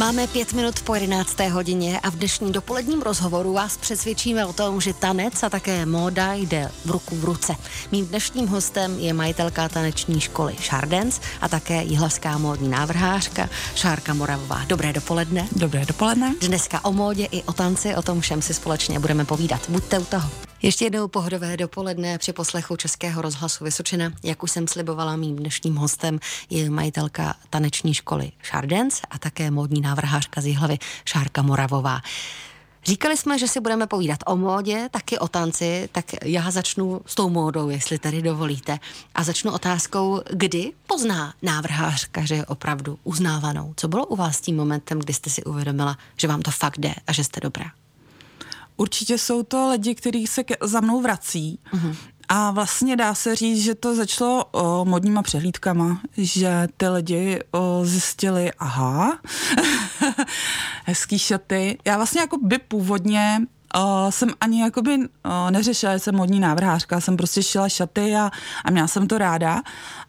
Máme pět minut po 11. hodině a v dnešním dopoledním rozhovoru vás přesvědčíme o tom, že tanec a také móda jde v ruku v ruce. Mým dnešním hostem je majitelka taneční školy Šardens a také jihlavská módní návrhářka Šárka Moravová. Dobré dopoledne. Dobré dopoledne. Dneska o módě i o tanci, o tom všem si společně budeme povídat. Buďte u toho. Ještě jednou pohodové dopoledne při poslechu Českého rozhlasu Vysočina. Jak už jsem slibovala, mým dnešním hostem je majitelka taneční školy Šardens a také módní návrhářka z Jihlavy Šárka Moravová. Říkali jsme, že si budeme povídat o módě, taky o tanci, tak já začnu s tou módou, jestli tady dovolíte. A začnu otázkou, kdy pozná návrhářka, že je opravdu uznávanou. Co bylo u vás tím momentem, kdy jste si uvědomila, že vám to fakt jde a že jste dobrá? Určitě jsou to lidi, kteří se ke, za mnou vrací. Uh-huh. A vlastně dá se říct, že to začalo o, modníma přehlídkama, že ty lidi o, zjistili, aha, hezký šaty. Já vlastně jako by původně o, jsem ani jakoby o, neřešila, že jsem modní návrhářka, jsem prostě šila šaty a, a měla jsem to ráda.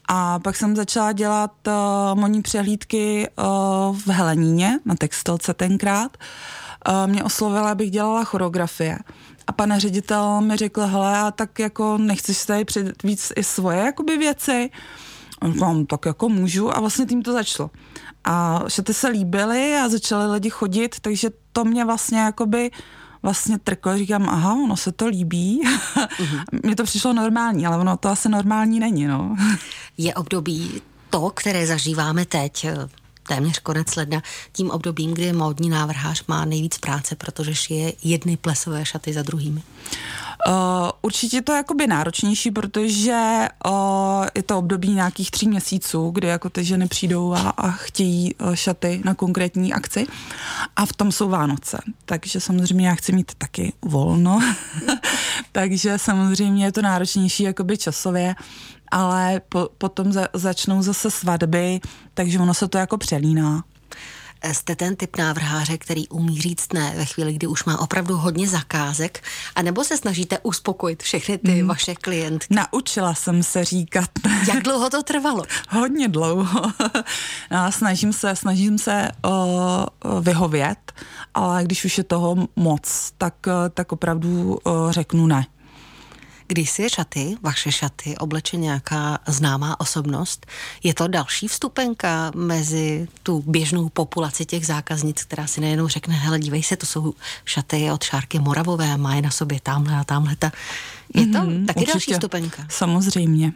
A pak jsem začala dělat o, modní přehlídky o, v Heleníně na textilce tenkrát. O, mě oslovila, abych dělala choreografie. A pan ředitel mi řekl, hele, a tak jako nechceš si tady před víc i svoje jakoby věci? Říkám, tak jako můžu a vlastně tím to začalo. A šaty se líbily a začaly lidi chodit, takže to mě vlastně jakoby vlastně trklo, říkám, aha, ono se to líbí. Uh-huh. Mně to přišlo normální, ale ono to asi normální není, no. Je období to, které zažíváme teď, téměř konec ledna, tím obdobím, kdy módní návrhář má nejvíc práce, protože šije jedny plesové šaty za druhými? Uh, určitě to je jakoby náročnější, protože uh, je to období nějakých tří měsíců, kdy jako ty ženy přijdou a, a chtějí uh, šaty na konkrétní akci a v tom jsou Vánoce. Takže samozřejmě já chci mít taky volno, takže samozřejmě je to náročnější jakoby časově ale po, potom za, začnou zase svatby, takže ono se to jako přelíná. Jste ten typ návrháře, který umí říct ne ve chvíli, kdy už má opravdu hodně zakázek, a nebo se snažíte uspokojit všechny ty mm. vaše klientky? Naučila jsem se říkat. Jak dlouho to trvalo? Hodně dlouho. no, snažím se, snažím se o, vyhovět, ale když už je toho moc, tak, tak opravdu o, řeknu ne. Když si šaty, vaše šaty, obleče nějaká známá osobnost, je to další vstupenka mezi tu běžnou populaci těch zákaznic, která si nejenom řekne, hele, dívej se, to jsou šaty od Šárky Moravové, má je na sobě tamhle a tamhle. Ta. Je to mm-hmm, taky určitě. další vstupenka? Samozřejmě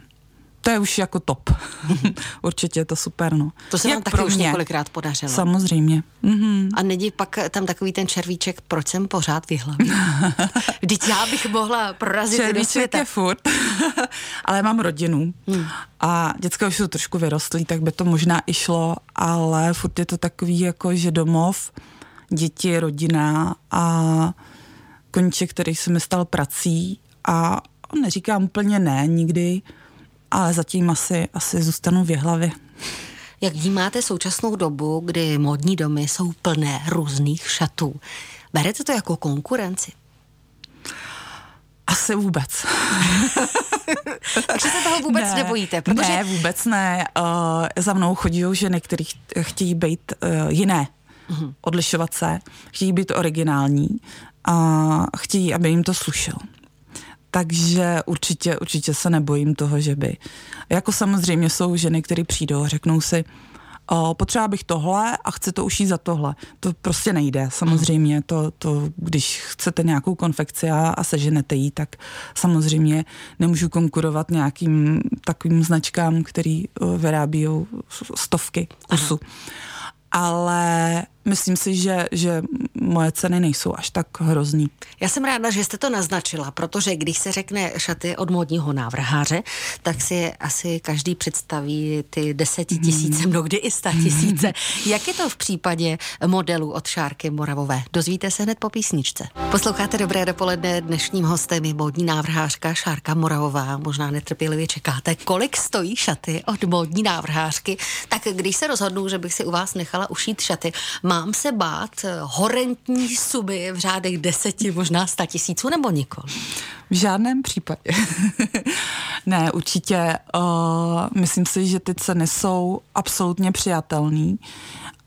to je už jako top. Určitě je to super, no. To se Jak vám taky už několikrát podařilo. Samozřejmě. Mm-hmm. A není pak tam takový ten červíček, proč jsem pořád vyhla? Vždyť já bych mohla prorazit červíček do světa. je furt, ale mám rodinu hmm. a děcka už jsou trošku vyrostlí, tak by to možná i šlo, ale furt je to takový jako, že domov, děti, rodina a koníček, který se mi stal prací a neříkám úplně ne nikdy, ale zatím asi, asi zůstanu v hlavě. Jak vnímáte současnou dobu, kdy modní domy jsou plné různých šatů? Berete to jako konkurenci? Asi vůbec. Takže se toho vůbec ne, nebojíte? Protože... Ne, vůbec ne. Uh, za mnou chodí ženy, které chtějí být uh, jiné, uh-huh. odlišovat se, chtějí být originální a chtějí, aby jim to slušelo. Takže určitě, určitě se nebojím toho, že by. Jako samozřejmě jsou ženy, které přijdou a řeknou si, o, potřeba bych tohle a chci to ušít za tohle. To prostě nejde. Samozřejmě to, to když chcete nějakou konfekci a, a seženete ji, tak samozřejmě nemůžu konkurovat nějakým takovým značkám, který vyrábí stovky kusů. Ale myslím si, že, že moje ceny nejsou až tak hrozný. Já jsem ráda, že jste to naznačila, protože když se řekne šaty od módního návrháře, tak si asi každý představí ty desetitisíce, hmm. mnohdy i sta tisíce. Jak je to v případě modelů od Šárky Moravové? Dozvíte se hned po písničce. Posloucháte Dobré dopoledne, dnešním hostem je módní návrhářka Šárka Moravová. Možná netrpělivě čekáte, kolik stojí šaty od módní návrhářky. Tak když se rozhodnu, že bych si u vás nechala ušít šaty, má mám se bát eh, horentní sumy v řádech deseti, možná sta tisíců nebo nikoli? V žádném případě. ne, určitě. Uh, myslím si, že ty ceny jsou absolutně přijatelné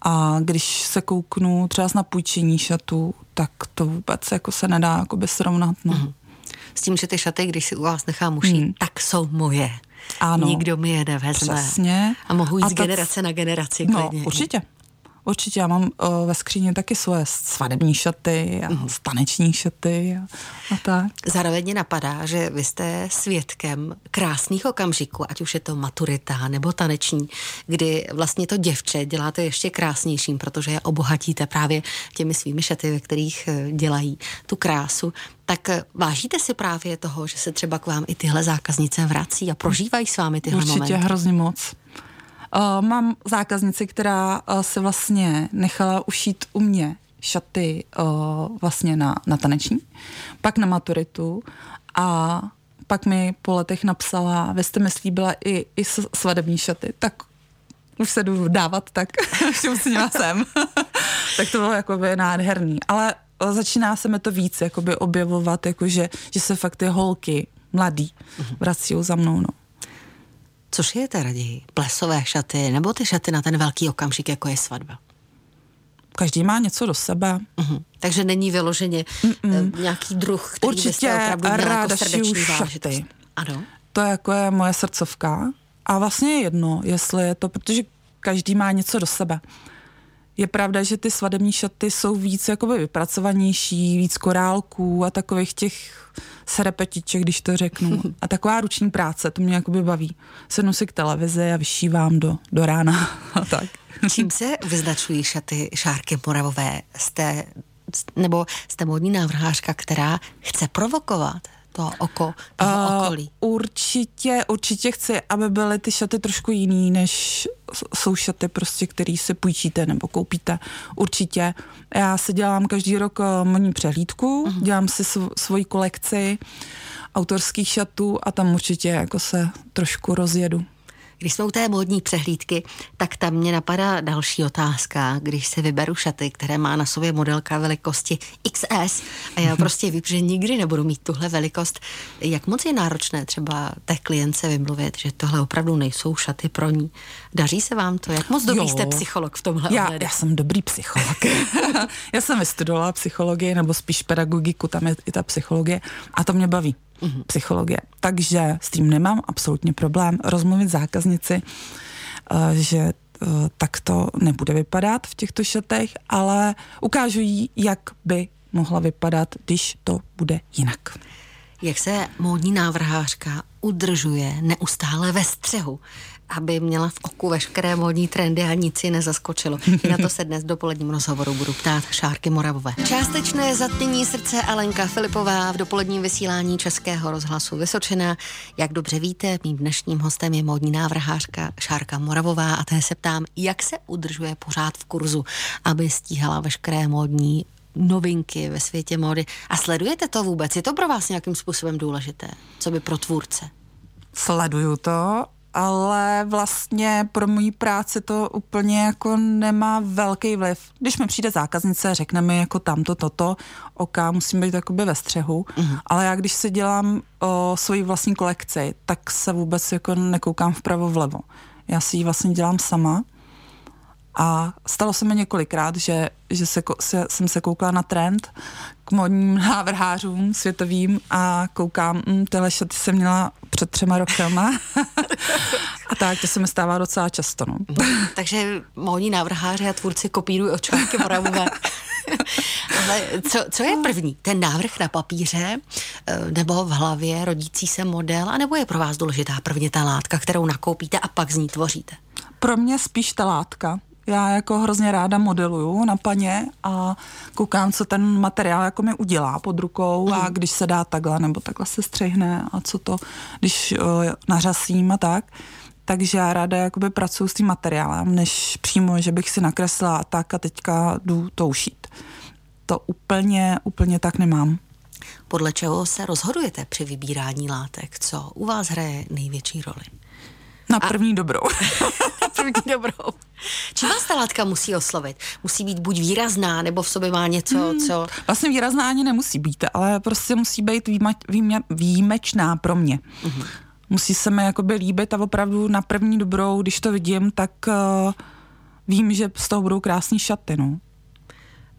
A když se kouknu třeba na půjčení šatů, tak to vůbec jako se nedá jakoby srovnat. No. Mm. S tím, že ty šaty, když si u vás nechám ušít, mm. tak jsou moje. Ano. Nikdo mi je nevezme. Přesně. A mohu jít a z generace na generaci. No, klidně. určitě. Určitě, já mám uh, ve skříně taky svoje svadební šaty a mm. staneční šaty a, a tak. Zároveň mě napadá, že vy jste svědkem krásných okamžiků, ať už je to maturita nebo taneční, kdy vlastně to děvče děláte ještě krásnějším, protože je obohatíte právě těmi svými šaty, ve kterých eh, dělají tu krásu. Tak eh, vážíte si právě toho, že se třeba k vám i tyhle zákaznice vrací a prožívají s vámi tyhle Určitě momenty? hrozně moc. Uh, mám zákaznici, která uh, se vlastně nechala ušít u mě šaty uh, vlastně na, na taneční, pak na maturitu a pak mi po letech napsala, vy jste mi slíbila i, i svadební šaty, tak už se jdu dávat, tak všimcnila jsem. tak to bylo jakoby nádherný. Ale začíná se mi to víc jakoby objevovat, jakože, že se fakt ty holky mladý mhm. vrací za mnou. No. Co šijete raději? Plesové šaty nebo ty šaty na ten velký okamžik, jako je svatba? Každý má něco do sebe. Uh-huh. Takže není vyloženě uh, nějaký druh, který Určitě opravdu ráda jako srdeční šaty. Ano. To je jako je moje srdcovka. A vlastně je jedno, jestli je to, protože každý má něco do sebe. Je pravda, že ty svadební šaty jsou víc jakoby vypracovanější, víc korálků a takových těch serepetiček, když to řeknu. A taková ruční práce, to mě jakoby baví. Sednu si k televizi a vyšívám do, do rána a tak. Čím se vyznačují šaty Šárky Moravové? Jste, nebo jste modní návrhářka, která chce provokovat? To oko toho uh, okolí? Určitě, určitě chci, aby byly ty šaty trošku jiný, než jsou šaty prostě, který si půjčíte nebo koupíte. Určitě. Já si dělám každý rok eh, modní přehlídku, uh-huh. dělám si sv- svoji kolekci autorských šatů a tam určitě jako se trošku rozjedu. Když jsme u té módní přehlídky, tak tam mě napadá další otázka. Když se vyberu šaty, které má na sobě modelka velikosti XS a já prostě vím, že nikdy nebudu mít tuhle velikost, jak moc je náročné třeba té klience vymluvit, že tohle opravdu nejsou šaty pro ní. Daří se vám to? Jak moc dobrý jo. jste psycholog v tomhle já, já jsem dobrý psycholog. já jsem vystudovala psychologii, nebo spíš pedagogiku, tam je i ta psychologie a to mě baví mm-hmm. psychologie. Takže s tím nemám absolutně problém rozmluvit zákaznici, uh, že uh, tak to nebude vypadat v těchto šatech, ale ukážu jí, jak by mohla vypadat, když to bude jinak. Jak se módní návrhářka udržuje neustále ve střehu aby měla v oku veškeré módní trendy a nic ji nezaskočilo. I na to se dnes dopoledním rozhovoru budu ptát Šárky Moravové. Částečné zatmění srdce Alenka Filipová v dopoledním vysílání Českého rozhlasu Vysočina. Jak dobře víte, mým dnešním hostem je módní návrhářka Šárka Moravová a té se ptám, jak se udržuje pořád v kurzu, aby stíhala veškeré módní novinky ve světě módy. A sledujete to vůbec? Je to pro vás nějakým způsobem důležité? Co by pro tvůrce? Sleduju to ale vlastně pro moji práci to úplně jako nemá velký vliv. Když mi přijde zákaznice, řekne mi jako tamto, toto, ok, musím být jakoby ve střehu, uh-huh. ale já když si dělám o, svoji vlastní kolekci, tak se vůbec jako nekoukám vpravo vlevo. Já si ji vlastně dělám sama a stalo se mi několikrát, že, že se, se, jsem se koukala na trend k modním návrhářům světovým a koukám, hm, tyhle šaty jsem měla před třema rokama. a tak, to se mi stává docela často. No. Takže modní návrháři a tvůrci kopírují očárky Moravové. Ale co, co je první? Ten návrh na papíře eh, nebo v hlavě rodící se model, anebo je pro vás důležitá prvně ta látka, kterou nakoupíte a pak z ní tvoříte? Pro mě spíš ta látka já jako hrozně ráda modeluju na paně a koukám, co ten materiál jako mi udělá pod rukou a mhm. když se dá takhle nebo takhle se střihne a co to, když uh, nařasím a tak. Takže já ráda jakoby pracuji s tím materiálem, než přímo, že bych si nakreslila a tak a teďka jdu to ušít. To úplně, úplně tak nemám. Podle čeho se rozhodujete při vybírání látek? Co u vás hraje největší roli? Na první a... dobrou. na první dobrou. Čím vás ta látka musí oslovit? Musí být buď výrazná, nebo v sobě má něco, hmm, co... Vlastně výrazná ani nemusí být, ale prostě musí být výma, výmě, výjimečná pro mě. Uh-huh. Musí se mi jakoby líbit a opravdu na první dobrou, když to vidím, tak uh, vím, že z toho budou krásné šaty, no.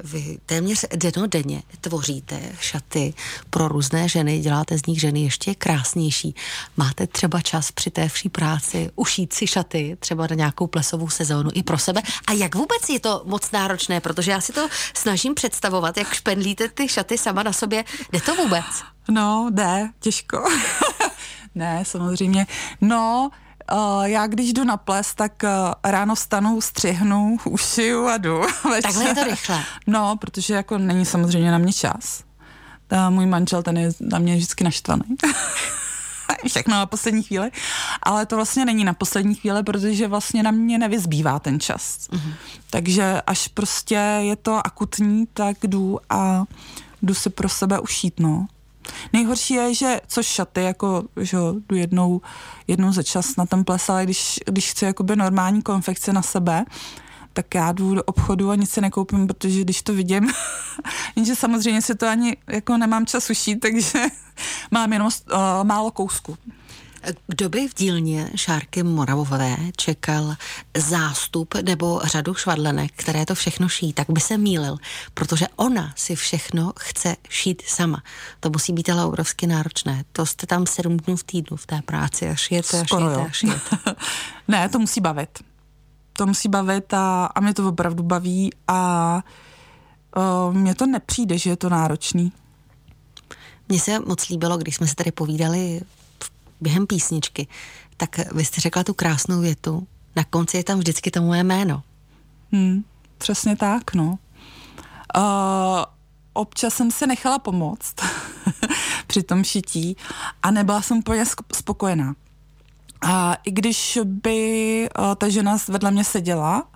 Vy téměř denodenně tvoříte šaty pro různé ženy, děláte z nich ženy ještě krásnější. Máte třeba čas při té vší práci ušít si šaty, třeba na nějakou plesovou sezónu i pro sebe. A jak vůbec je to moc náročné, protože já si to snažím představovat, jak špendlíte ty šaty sama na sobě. Jde to vůbec? No, jde, těžko. ne, samozřejmě. No, Uh, já když jdu na ples, tak uh, ráno stanu, střihnu, ušiju a jdu. Takhle je to rychle. No, protože jako není samozřejmě na mě čas. Ta, můj manžel, ten je na mě vždycky naštvaný. Všechno na poslední chvíli. Ale to vlastně není na poslední chvíli, protože vlastně na mě nevyzbývá ten čas. Uh-huh. Takže až prostě je to akutní, tak jdu a jdu si pro sebe ušít, no. Nejhorší je, že co šaty, jako, že jdu jednou, jednou za čas na ten ples, ale když, když chci jakoby normální konfekce na sebe, tak já jdu do obchodu a nic si nekoupím, protože když to vidím, jenže samozřejmě si to ani jako nemám čas ušít, takže mám jenom uh, málo kousku. Kdo by v dílně Šárky Moravové čekal zástup nebo řadu švadlenek, které to všechno ší, tak by se mýlil, protože ona si všechno chce šít sama. To musí být ale obrovsky náročné. To jste tam sedm dnů v týdnu v té práci a šijete a šijete a šijete. ne, to musí bavit. To musí bavit a, a mě to opravdu baví a uh, mně to nepřijde, že je to náročný. Mně se moc líbilo, když jsme se tady povídali během písničky, tak vy jste řekla tu krásnou větu, na konci je tam vždycky to moje jméno. Hmm, přesně tak, no. Uh, občas jsem se nechala pomoct při tom šití a nebyla jsem úplně spokojená. A i když by uh, ta žena vedle mě seděla,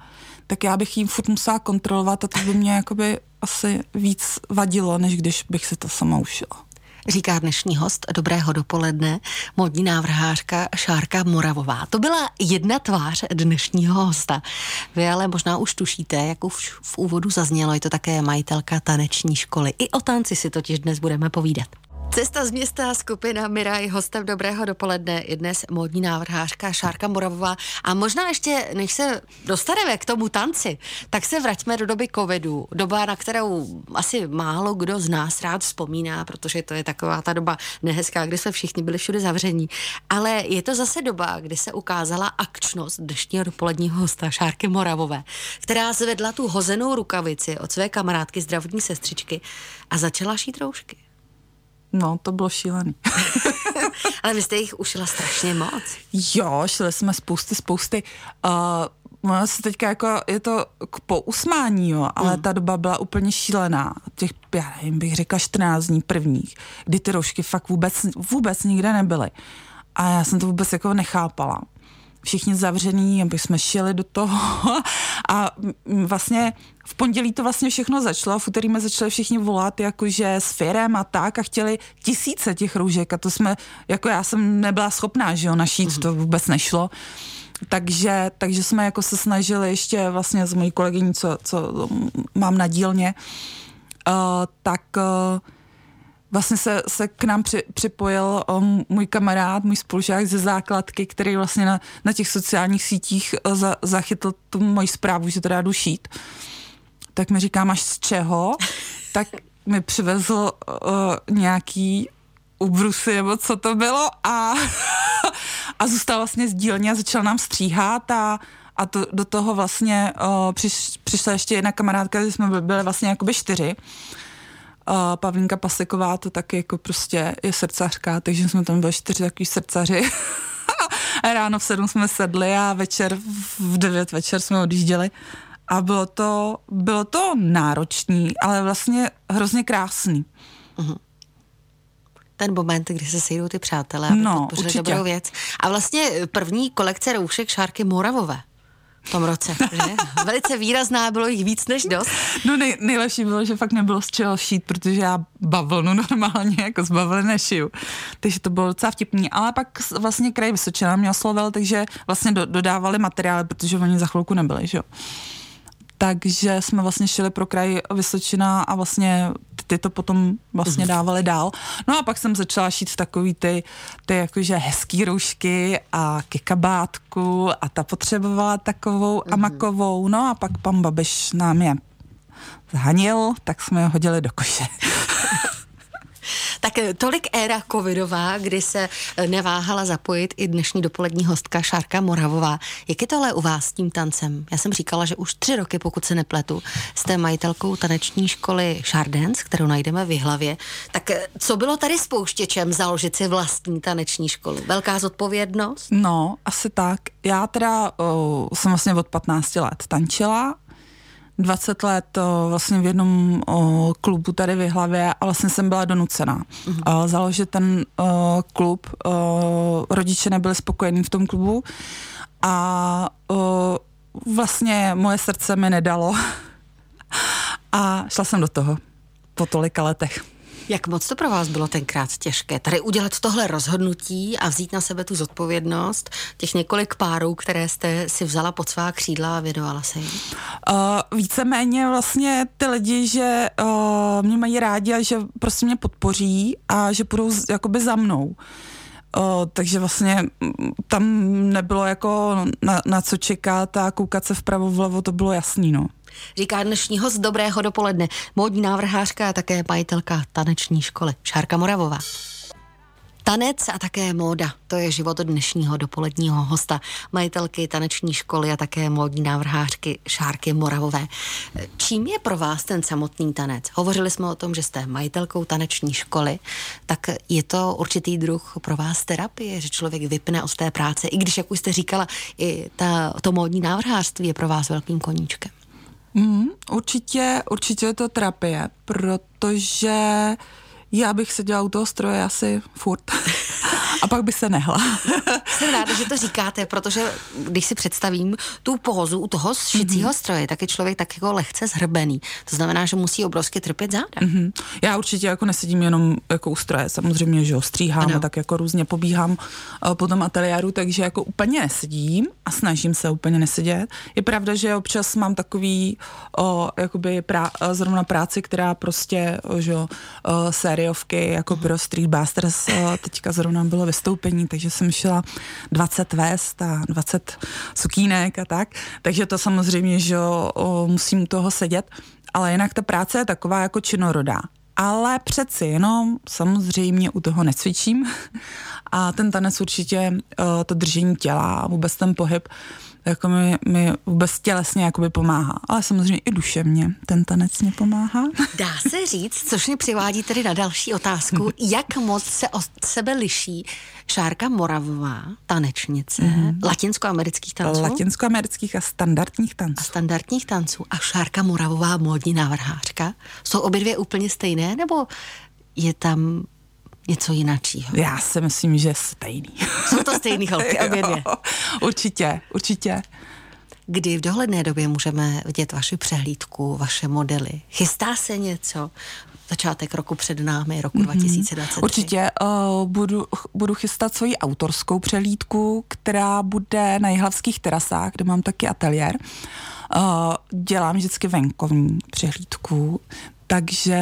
tak já bych jí furt musela kontrolovat a to by mě jakoby asi víc vadilo, než když bych si to sama ušila říká dnešní host Dobrého dopoledne, modní návrhářka Šárka Moravová. To byla jedna tvář dnešního hosta. Vy ale možná už tušíte, jak už v úvodu zaznělo, je to také majitelka taneční školy. I o tanci si totiž dnes budeme povídat. Cesta z města, skupina Miraj, hostem Dobrého dopoledne i dnes módní návrhářka Šárka Moravová. A možná ještě, než se dostaneme k tomu tanci, tak se vraťme do doby covidu. Doba, na kterou asi málo kdo z nás rád vzpomíná, protože to je taková ta doba nehezká, kdy jsme všichni byli všude zavření. Ale je to zase doba, kdy se ukázala akčnost dnešního dopoledního hosta Šárky Moravové, která zvedla tu hozenou rukavici od své kamarádky zdravotní sestřičky a začala šít roušky. No, to bylo šílený. Ale vy jste jich ušila strašně moc. Jo, šli jsme spousty, spousty. Uh, ono se teďka jako, je to k pousmání, jo, ale mm. ta doba byla úplně šílená. Těch, já nevím, bych řekla 14 dní prvních, kdy ty roušky fakt vůbec, vůbec nikde nebyly. A já jsem to vůbec jako nechápala všichni zavřený, aby jsme šili do toho a vlastně v pondělí to vlastně všechno začalo, v úterý jsme začali všichni volat jakože s firem a tak a chtěli tisíce těch růžek a to jsme, jako já jsem nebyla schopná, že jo, našít, mm-hmm. to vůbec nešlo. Takže, takže jsme jako se snažili ještě vlastně s mojí kolegyní, co, co mám na dílně, uh, tak uh, vlastně se, se k nám při, připojil um, můj kamarád, můj spolužák ze základky, který vlastně na, na těch sociálních sítích uh, za, zachytl tu moji zprávu, že to dá dušít. Tak mi říká, máš z čeho? tak mi přivezl uh, nějaký ubrusy, nebo co to bylo a, a zůstal vlastně z dílně a začal nám stříhat a, a to, do toho vlastně uh, přiš, přišla ještě jedna kamarádka, že jsme byli, byli vlastně jakoby čtyři a Pavlínka Paseková to taky jako prostě je srdcařka, takže jsme tam byli čtyři takový srdcaři. a ráno v sedm jsme sedli a večer v devět večer jsme odjížděli. A bylo to, bylo to náročný, ale vlastně hrozně krásný. Uh-huh. Ten moment, kdy se sejdou ty přátelé, aby no, podpořili dobrou věc. A vlastně první kolekce roušek Šárky Moravové v tom roce, že? Velice výrazná, bylo jich víc než dost. No nej, nejlepší bylo, že fakt nebylo z čeho šít, protože já bavlnu normálně jako z bavlny nešiju. Takže to bylo docela vtipný. Ale pak vlastně kraj Vysočina mě oslovil, takže vlastně do, dodávali materiály, protože oni za chvilku nebyli, že jo. Takže jsme vlastně šili pro kraj Vysočina a vlastně ty to potom vlastně mhm. dávali dál. No a pak jsem začala šít takový ty, ty jakože hezký roušky a ke kabátku a ta potřebovala takovou mm-hmm. amakovou. No a pak pan Babiš nám je zhanil, tak jsme je hodili do koše. Tak eh, tolik éra covidová, kdy se eh, neváhala zapojit i dnešní dopolední hostka Šárka Moravová. Jak je to ale u vás s tím tancem? Já jsem říkala, že už tři roky, pokud se nepletu, jste majitelkou taneční školy Shardens, kterou najdeme v Jihlavě. Tak eh, co bylo tady spouštěčem založit si vlastní taneční školu? Velká zodpovědnost? No, asi tak. Já teda o, jsem vlastně od 15 let tančila 20 let vlastně v jednom o, klubu tady v hlavě a vlastně jsem byla donucená uh-huh. založit ten klub. Rodiče nebyli spokojení v tom klubu a vlastně moje srdce mi nedalo a šla jsem do toho po tolika letech. Jak moc to pro vás bylo tenkrát těžké? Tady udělat tohle rozhodnutí a vzít na sebe tu zodpovědnost, těch několik párů, které jste si vzala pod svá křídla a věnovala se jim? Uh, víceméně vlastně ty lidi, že uh, mě mají rádi a že prostě mě podpoří a že půjdou jakoby za mnou. Uh, takže vlastně mm, tam nebylo jako na, na co čekat a koukat se vpravo vlevo, to bylo jasný, no říká dnešního z dobrého dopoledne módní návrhářka a také majitelka taneční školy Šárka Moravová. Tanec a také móda, to je život dnešního dopoledního hosta, majitelky taneční školy a také módní návrhářky Šárky Moravové. Čím je pro vás ten samotný tanec? Hovořili jsme o tom, že jste majitelkou taneční školy, tak je to určitý druh pro vás terapie, že člověk vypne od té práce, i když, jak už jste říkala, i ta, to módní návrhářství je pro vás velkým koníčkem. Mm, určitě, určitě je to terapie, protože já bych seděla u toho stroje asi furt. A pak by se nehla. Jsem ráda, že to říkáte, protože když si představím tu pózu u toho šicího mm-hmm. stroje, tak je člověk tak jako lehce zhrbený. To znamená, že musí obrovsky trpět záda. Mm-hmm. Já určitě jako nesedím jenom jako u stroje, samozřejmě, že ho stříhám ano. a tak jako různě pobíhám uh, po tom ateliéru, takže jako úplně nesedím a snažím se úplně nesedět. Je pravda, že občas mám takový uh, jakoby prá, uh, zrovna práci, která prostě, uh, že uh, sériovky jako mm-hmm. pro Street Busters uh, teďka zrovna bylo vystoupení, takže jsem šila 20 vest a 20 sukínek a tak. Takže to samozřejmě, že o, musím u toho sedět. Ale jinak ta práce je taková jako činorodá. Ale přeci jenom samozřejmě u toho necvičím a ten tanec určitě to držení těla a vůbec ten pohyb jako mi, mi vůbec tělesně jakoby pomáhá. Ale samozřejmě i duševně ten tanec mě pomáhá. Dá se říct, což mě přivádí tedy na další otázku, jak moc se od sebe liší Šárka Moravová, tanečnice, mm-hmm. latinskoamerických tanců? Latinskoamerických a standardních tanců. A standardních tanců. A Šárka Moravová, módní návrhářka. Jsou obě dvě úplně stejné, nebo je tam něco jináčího? Já si myslím, že stejný. Jsou to stejný holky, obě dvě. určitě, určitě. Kdy v dohledné době můžeme vidět vaši přehlídku, vaše modely? Chystá se něco? Začátek roku před námi, roku mm-hmm. 2023. Určitě uh, budu, budu chystat svoji autorskou přehlídku, která bude na Jihlavských terasách, kde mám taky ateliér. Uh, dělám vždycky venkovní přehlídku, takže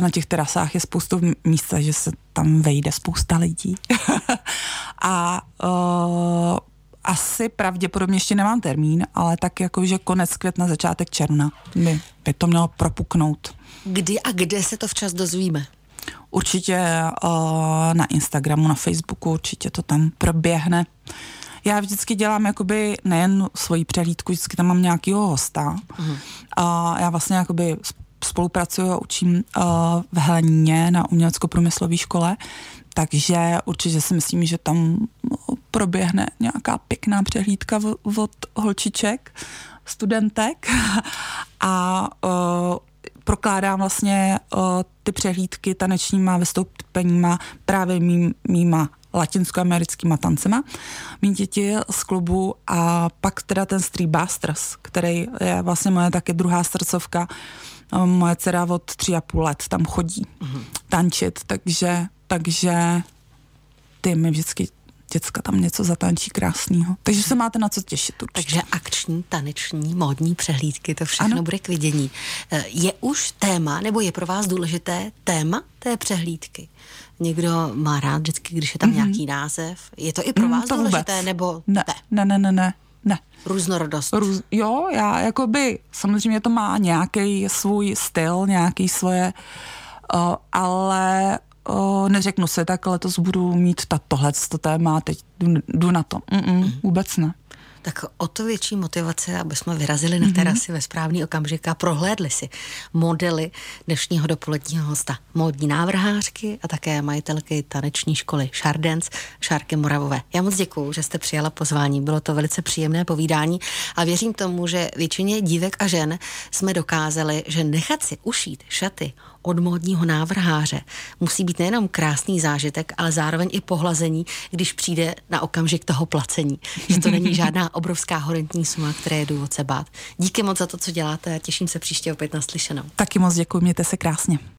na těch terasách je spoustu místa, že se tam vejde spousta lidí. a uh, asi pravděpodobně ještě nemám termín, ale tak jako, že konec května, začátek června by, by to mělo propuknout. Kdy a kde se to včas dozvíme? Určitě uh, na Instagramu, na Facebooku, určitě to tam proběhne. Já vždycky dělám jakoby nejen svoji přehlídku, vždycky tam mám nějakýho hosta. Uh-huh. A já vlastně jakoby spolupracuju a učím uh, v Heleníně na umělecko-průmyslové škole, takže určitě si myslím, že tam proběhne nějaká pěkná přehlídka od holčiček, studentek. A uh, prokládám vlastně uh, ty přehlídky tanečníma vystoupeníma právě mý, mýma latinskoamerickýma tancema, mý děti z klubu a pak teda ten Street Busters, který je vlastně moje taky druhá srdcovka, moje dcera od tři a půl let tam chodí mm-hmm. tančit, takže, takže ty mi vždycky děcka tam něco zatančí krásného. Takže se máte na co těšit určitě. Takže akční, taneční, módní přehlídky, to všechno ano. bude k vidění. Eh, je už téma, nebo je pro vás důležité téma té přehlídky? Někdo má rád vždycky, když je tam mm-hmm. nějaký název. Je to i pro vás mm, to důležité, vůbec. nebo ne? Ne, ne, ne, ne. Ne. Různorodost. Růz, jo, já jakoby, samozřejmě to má nějaký svůj styl, nějaký svoje, uh, ale uh, neřeknu si, tak letos budu mít ta, tohle to téma, teď jdu, jdu na to. Mm-mm, mm. Vůbec ne tak o to větší motivace, aby jsme vyrazili na mhm. terasy mm-hmm. ve správný okamžik a prohlédli si modely dnešního dopoledního hosta. Módní návrhářky a také majitelky taneční školy Šardens, Šárky Moravové. Já moc děkuju, že jste přijala pozvání. Bylo to velice příjemné povídání a věřím tomu, že většině dívek a žen jsme dokázali, že nechat si ušít šaty od módního návrháře musí být nejenom krásný zážitek, ale zároveň i pohlazení, když přijde na okamžik toho placení. Že to není žádná obrovská horentní suma, které je důvod se bát. Díky moc za to, co děláte a těším se příště opět na slyšenou. Taky moc děkuji, mějte se krásně.